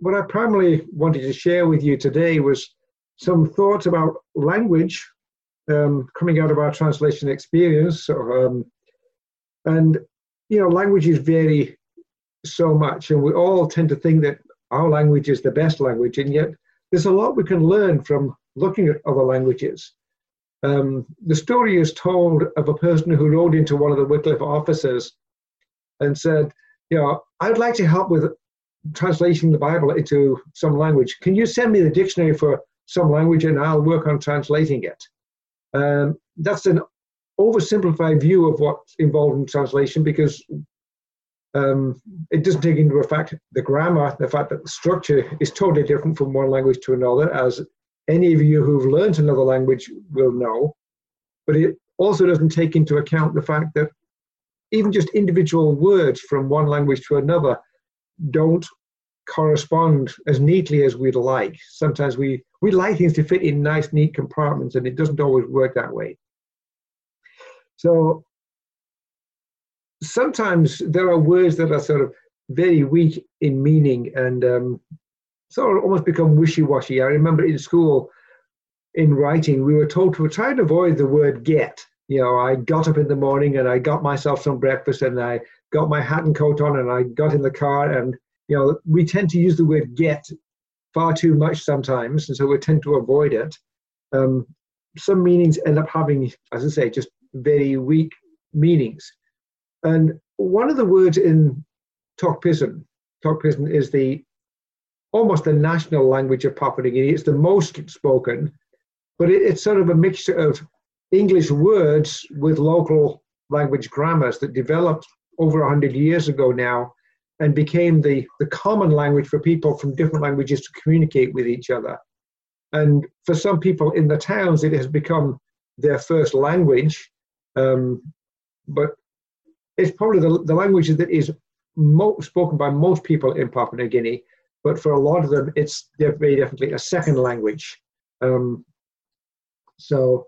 what I primarily wanted to share with you today was some thoughts about language um, coming out of our translation experience. Um, and, you know, languages vary so much, and we all tend to think that our language is the best language, and yet there's a lot we can learn from looking at other languages. Um, the story is told of a person who wrote into one of the Wycliffe offices and said, you know, I'd like to help with translating the Bible into some language. Can you send me the dictionary for some language and I'll work on translating it? Um, that's an oversimplified view of what's involved in translation because um, it doesn't take into effect the grammar, the fact that the structure is totally different from one language to another, as any of you who've learned another language will know. But it also doesn't take into account the fact that even just individual words from one language to another don't correspond as neatly as we'd like. Sometimes we, we like things to fit in nice, neat compartments, and it doesn't always work that way. So sometimes there are words that are sort of very weak in meaning and um, sort of almost become wishy-washy. I remember in school, in writing, we were told to try and avoid the word get. You know, I got up in the morning and I got myself some breakfast and I got my hat and coat on and I got in the car and, you know, we tend to use the word get far too much sometimes and so we tend to avoid it. Um, some meanings end up having, as I say, just very weak meanings. And one of the words in Tok Pisin, Tok Pisin is the almost the national language of Papua New Guinea. It's the most spoken, but it, it's sort of a mixture of English words with local language grammars that developed over 100 years ago now and became the, the common language for people from different languages to communicate with each other. And for some people in the towns, it has become their first language. Um, but it's probably the, the language that is spoken by most people in Papua New Guinea, but for a lot of them, it's very definitely a second language. Um, so,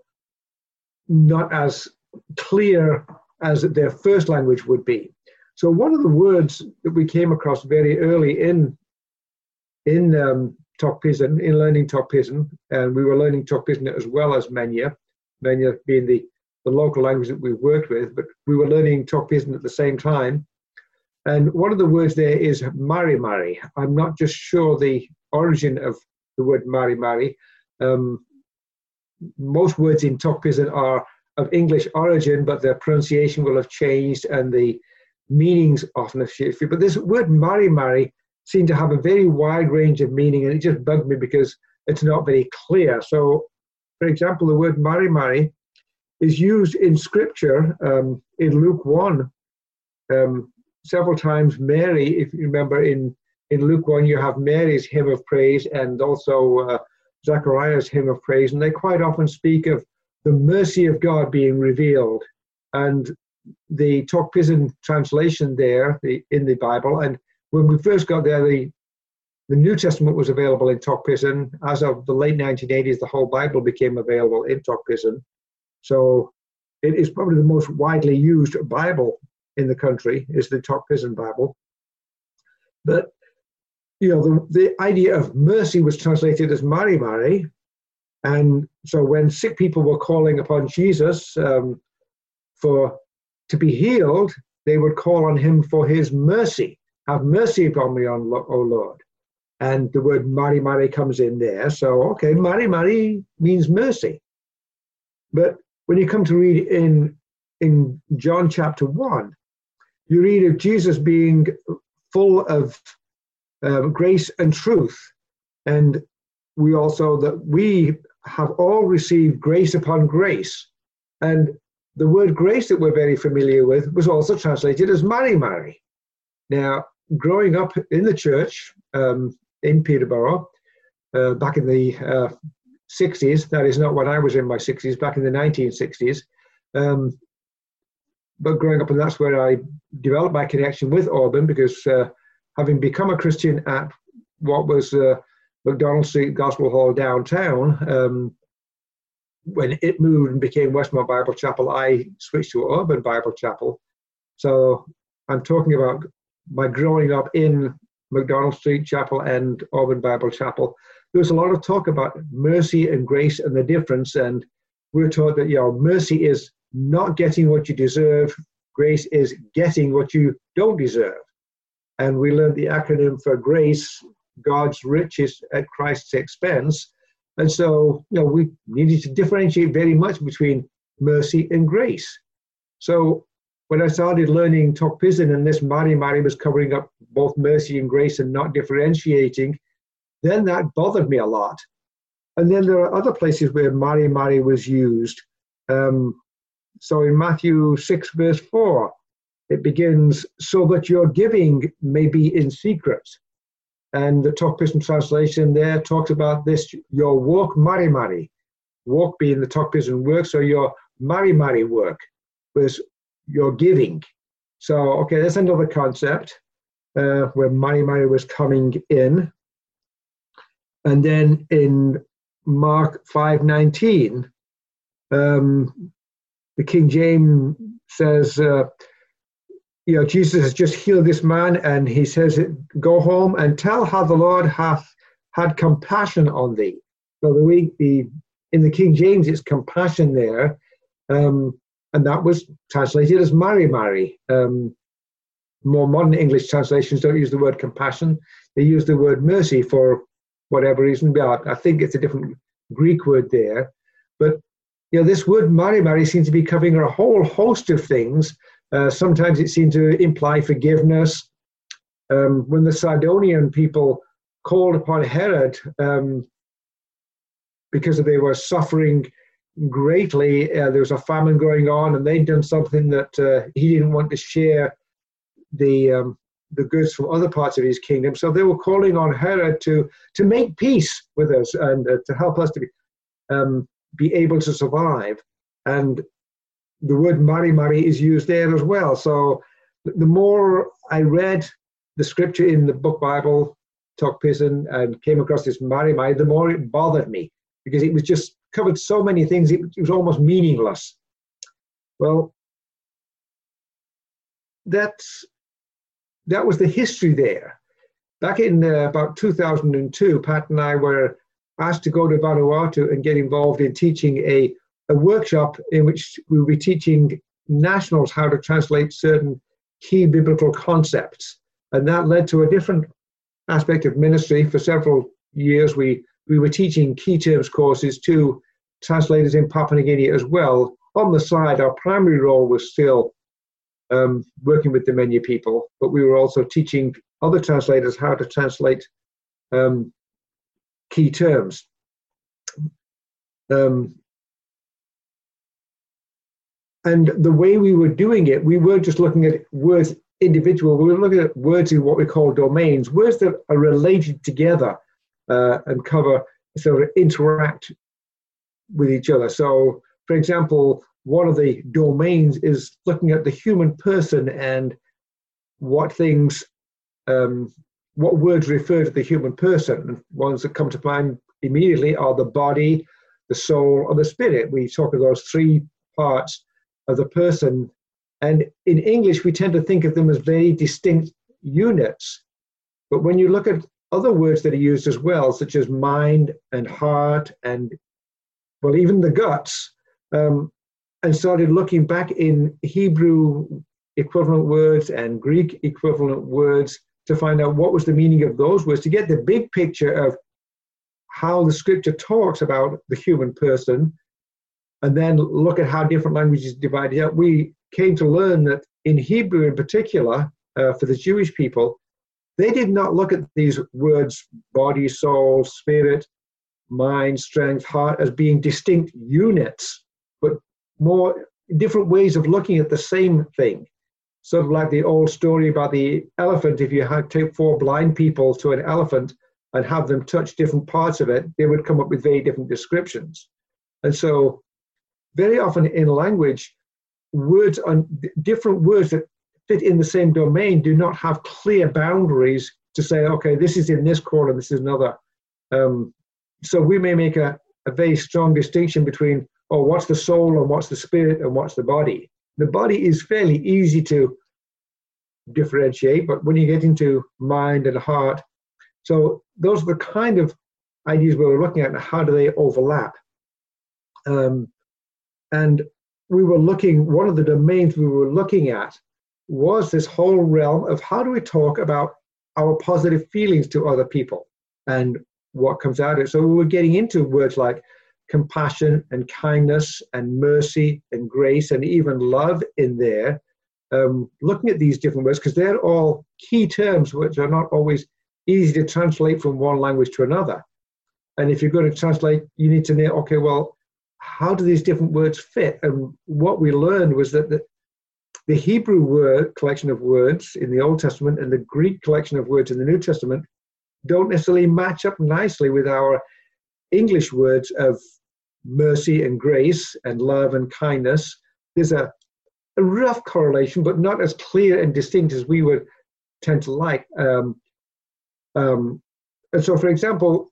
not as clear as their first language would be. So, one of the words that we came across very early in in um, Tok in learning Tok and we were learning Tok as well as Menya, Menya being the the local language that we worked with, but we were learning Tok at the same time. And one of the words there is mari mari. I'm not just sure the origin of the word mari mari. Um, most words in Tok are of English origin, but their pronunciation will have changed and the meanings often have shifted. But this word mari mari seemed to have a very wide range of meaning, and it just bugged me because it's not very clear. So, for example, the word mari mari is used in Scripture um, in Luke 1 um, several times. Mary, if you remember in, in Luke 1, you have Mary's hymn of praise and also uh, Zechariah's hymn of praise, and they quite often speak of the mercy of God being revealed. And the Pisin translation there the, in the Bible, and when we first got there, the the New Testament was available in Pisin. As of the late 1980s, the whole Bible became available in Pisin. So it is probably the most widely used Bible in the country is the Pisin Bible. But you know, the, the idea of mercy was translated as Mari Mari. And so when sick people were calling upon Jesus um, for to be healed, they would call on him for his mercy. Have mercy upon me, O Lord. And the word Mari Mari comes in there. So, okay, Mari Mari means mercy. But when you come to read in in John chapter one, you read of Jesus being full of um, grace and truth, and we also that we have all received grace upon grace, and the word grace that we're very familiar with was also translated as Mari Mari. Now, growing up in the church um, in Peterborough, uh, back in the uh, 60s. That is not when I was in my 60s, back in the 1960s. Um, but growing up, and that's where I developed my connection with Auburn because uh, having become a Christian at what was uh, McDonald Street Gospel Hall downtown, um, when it moved and became Westmont Bible Chapel, I switched to Auburn Bible Chapel. So I'm talking about my growing up in McDonald Street Chapel and Auburn Bible Chapel, there was a lot of talk about mercy and grace and the difference. And we're taught that, you know, mercy is not getting what you deserve, grace is getting what you don't deserve. And we learned the acronym for grace, God's riches at Christ's expense. And so, you know, we needed to differentiate very much between mercy and grace. So when I started learning Tok Pisin and this Mari Mari was covering up both mercy and grace and not differentiating, then that bothered me a lot. And then there are other places where Mari Mari was used. Um, so in Matthew 6, verse 4, it begins, so that your giving may be in secret. And the Tok Pisin translation there talks about this, your work Mari Mari. Walk being the Tok Pisin work, so your Mari Mari work was your giving. So, okay, that's another concept uh, where Mari Mari was coming in. And then in Mark 5.19, um, the King James says, uh, you know, Jesus has just healed this man, and he says, "Go home and tell how the Lord hath had compassion on thee." So the week the in the King James, it's compassion there, um, and that was translated as "Mari Mary. Um, more modern English translations don't use the word compassion; they use the word mercy for whatever reason. I think it's a different Greek word there, but you know, this word Mari Mary seems to be covering a whole host of things. Uh, sometimes it seemed to imply forgiveness. Um, when the Sidonian people called upon Herod um, because they were suffering greatly, uh, there was a famine going on, and they'd done something that uh, he didn't want to share the um, the goods from other parts of his kingdom. So they were calling on Herod to to make peace with us and uh, to help us to be um, be able to survive. And the word Mari Mari is used there as well. So the more I read the scripture in the book Bible, Tok Pisin, and came across this Mari Mari, the more it bothered me because it was just covered so many things, it, it was almost meaningless. Well, that's that was the history there. Back in uh, about 2002, Pat and I were asked to go to Vanuatu and get involved in teaching a, a workshop in which we will be teaching nationals how to translate certain key biblical concepts. And that led to a different aspect of ministry. For several years, we, we were teaching key terms courses to translators in Papua New Guinea as well. On the side, our primary role was still um, working with the Menya people, but we were also teaching other translators how to translate um, key terms. Um, and the way we were doing it, we weren't just looking at words individual, we were looking at words in what we call domains, words that are related together uh, and cover, sort of interact with each other. So, for example, one of the domains is looking at the human person and what things um, what words refer to the human person. And ones that come to mind immediately are the body, the soul, or the spirit. We talk of those three parts of the person. And in English, we tend to think of them as very distinct units. But when you look at other words that are used as well, such as mind and heart and, well, even the guts, um, and started looking back in Hebrew equivalent words and Greek equivalent words, to find out what was the meaning of those words, to get the big picture of how the scripture talks about the human person, and then look at how different languages divided up. We came to learn that in Hebrew, in particular, uh, for the Jewish people, they did not look at these words body, soul, spirit, mind, strength, heart as being distinct units, but more different ways of looking at the same thing sort of like the old story about the elephant. If you had take four blind people to an elephant and have them touch different parts of it, they would come up with very different descriptions. And so, very often in language, words on different words that fit in the same domain do not have clear boundaries to say, okay, this is in this corner, this is another. Um, so we may make a, a very strong distinction between, oh, what's the soul and what's the spirit and what's the body the body is fairly easy to differentiate, but when you get into mind and heart, so those are the kind of ideas we were looking at and how do they overlap. Um, and we were looking, one of the domains we were looking at was this whole realm of how do we talk about our positive feelings to other people and what comes out of it. So we were getting into words like compassion and kindness and mercy and grace and even love in there, um, looking at these different words because they're all key terms which are not always easy to translate from one language to another. And if you're going to translate, you need to know, okay, well, how do these different words fit? And what we learned was that the, the Hebrew word collection of words in the Old Testament and the Greek collection of words in the New Testament don't necessarily match up nicely with our English words of mercy and grace and love and kindness. There's a, a rough correlation, but not as clear and distinct as we would tend to like. Um, um, and so, for example,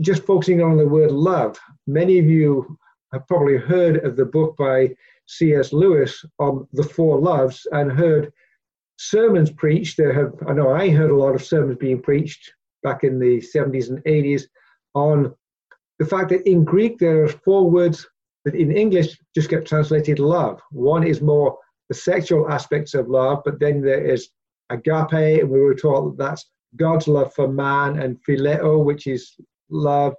just focusing on the word love, many of you have probably heard of the book by C.S. Lewis on the four loves and heard sermons preached. There have, I know I heard a lot of sermons being preached back in the 70s and 80s on the fact that in Greek there are four words that in English just get translated love. One is more the sexual aspects of love, but then there is agape, and we were taught that that's God's love for man, and phileo, which is love,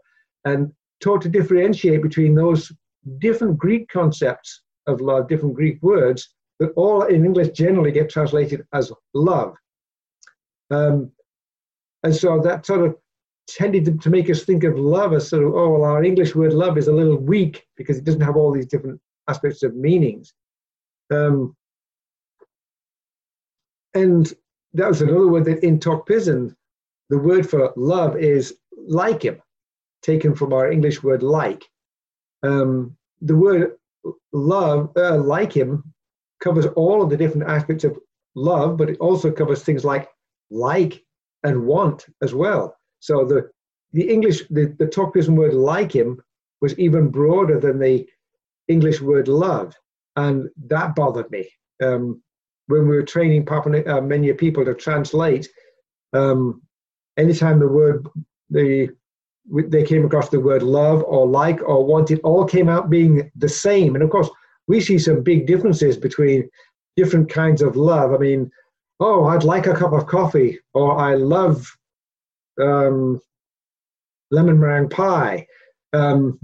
and taught to differentiate between those different Greek concepts of love, different Greek words that all in English generally get translated as love. Um, and so that sort of tended to, to, make us think of love as sort of, oh, well, our English word love is a little weak because it doesn't have all these different aspects of meanings. Um, and that was another word that in Tok Pisin, the word for love is like him, taken from our English word like. Um, the word love, uh, like him, covers all of the different aspects of love, but it also covers things like like and want as well. So the the English, the, the Tok word like him was even broader than the English word love. And that bothered me. Um, when we were training Papua, uh, many people to translate, um, anytime the word, the they came across the word love or like or want, it all came out being the same. And of course, we see some big differences between different kinds of love. I mean, oh, I'd like a cup of coffee, or I love um, lemon meringue pie, um,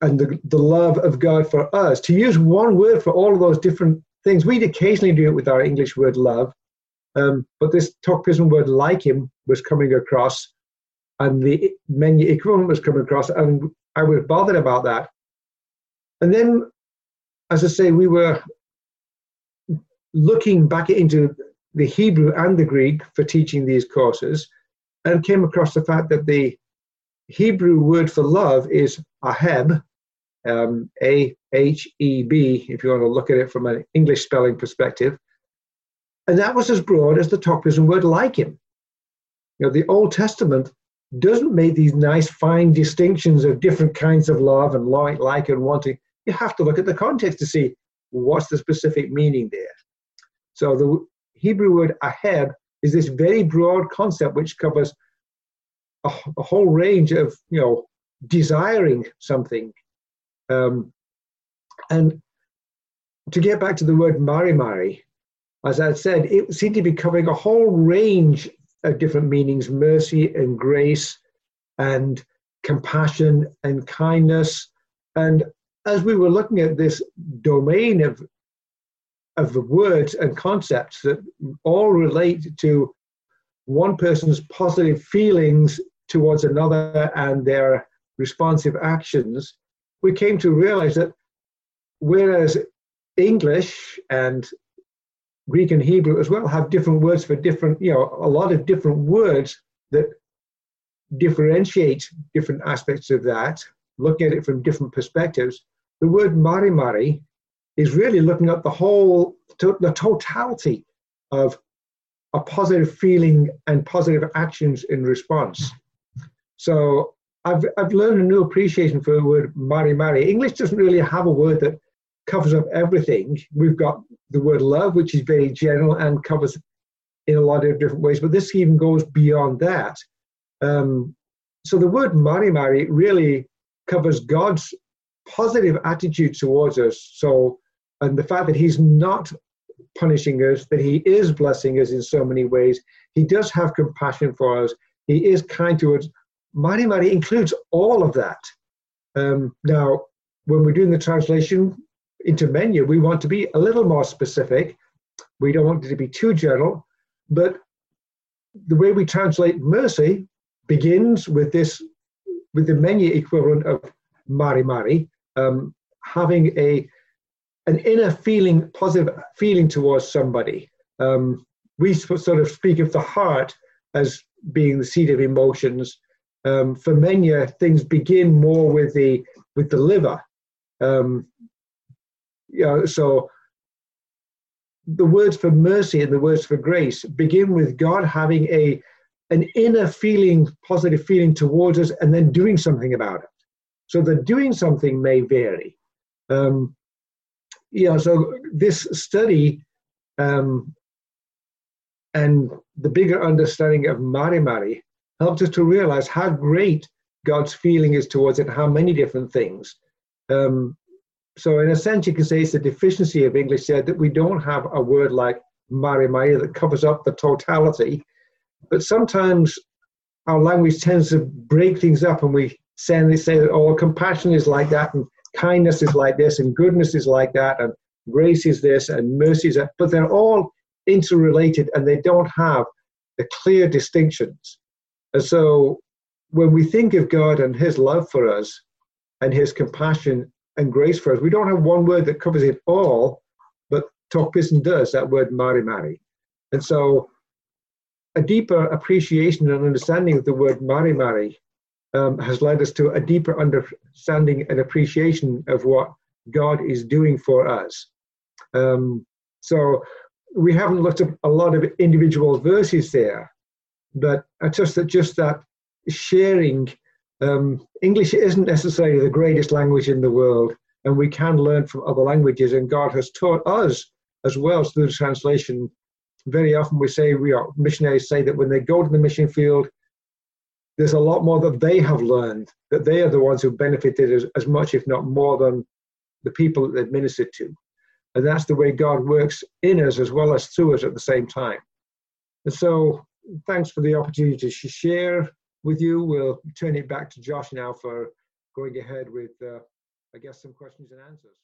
and the, the love of God for us. To use one word for all of those different things, we'd occasionally do it with our English word love, um, but this Tok Pisin word like him was coming across, and the Menya equivalent was coming across, and I was bothered about that. And then, as I say, we were looking back into the Hebrew and the Greek for teaching these courses and came across the fact that the Hebrew word for love is aheb, um, A H E B, if you want to look at it from an English spelling perspective. And that was as broad as the Tok Pisin word like him. You know, the Old Testament doesn't make these nice, fine distinctions of different kinds of love and like, like and wanting. You have to look at the context to see what's the specific meaning there. So the Hebrew word aheb is this very broad concept which covers a, a whole range of you know desiring something um, and to get back to the word mari mari as i said it seemed to be covering a whole range of different meanings mercy and grace and compassion and kindness. And as we were looking at this domain of of the words and concepts that all relate to one person's positive feelings towards another and their responsive actions, we came to realize that whereas English and Greek and Hebrew as well have different words for different, you know, a lot of different words that differentiate different aspects of that, looking at it from different perspectives. The word mari mari is really looking at the whole, to, the totality of a positive feeling and positive actions in response. So I've, I've learned a new appreciation for the word mari mari. English doesn't really have a word that covers up everything. We've got the word love, which is very general and covers in a lot of different ways, but this even goes beyond that. Um, so the word Mari Mari really covers God's positive attitude towards us. So, and the fact that He's not punishing us, that He is blessing us in so many ways. He does have compassion for us. He is kind to us. Mari Mari includes all of that. Um, now, when we're doing the translation into Menya, we want to be a little more specific. We don't want it to be too general, but the way we translate mercy begins with this, with the Menya equivalent of Mari Mari, um, having a an inner feeling, positive feeling towards somebody. Um, we sort of speak of the heart as being the seat of emotions. Um, for Menya, things begin more with the with the liver. Um, you know, so the words for mercy and the words for grace begin with God having a an inner feeling, positive feeling towards us, and then doing something about it. So the doing something may vary. Um, yeah, so this study um, and the bigger understanding of Mari Mari helped us to realize how great God's feeling is towards it, how many different things. Um, so in a sense, you can say it's a deficiency of English there that we don't have a word like Mari Mari that covers up the totality. But sometimes our language tends to break things up and we say, say that, oh, compassion is like that and kindness is like this and goodness is like that and grace is this and mercy is that. But they're all interrelated and they don't have the clear distinctions. And so when we think of God and his love for us and his compassion and grace for us. We don't have one word that covers it all, but Tok does, that word Mari Mari. And so a deeper appreciation and understanding of the word Mari Mari um, has led us to a deeper understanding and appreciation of what God is doing for us. Um, so we haven't looked at a lot of individual verses there, but I trust that just that sharing um, English isn't necessarily the greatest language in the world, and we can learn from other languages. And God has taught us as well through the translation. Very often, we say we are missionaries say that when they go to the mission field, there's a lot more that they have learned. That they are the ones who benefited as, as much, if not more, than the people that they ministered to. And that's the way God works in us as well as through us at the same time. And so, thanks for the opportunity to share with you. We'll turn it back to Josh now for going ahead with, uh, I guess, some questions and answers.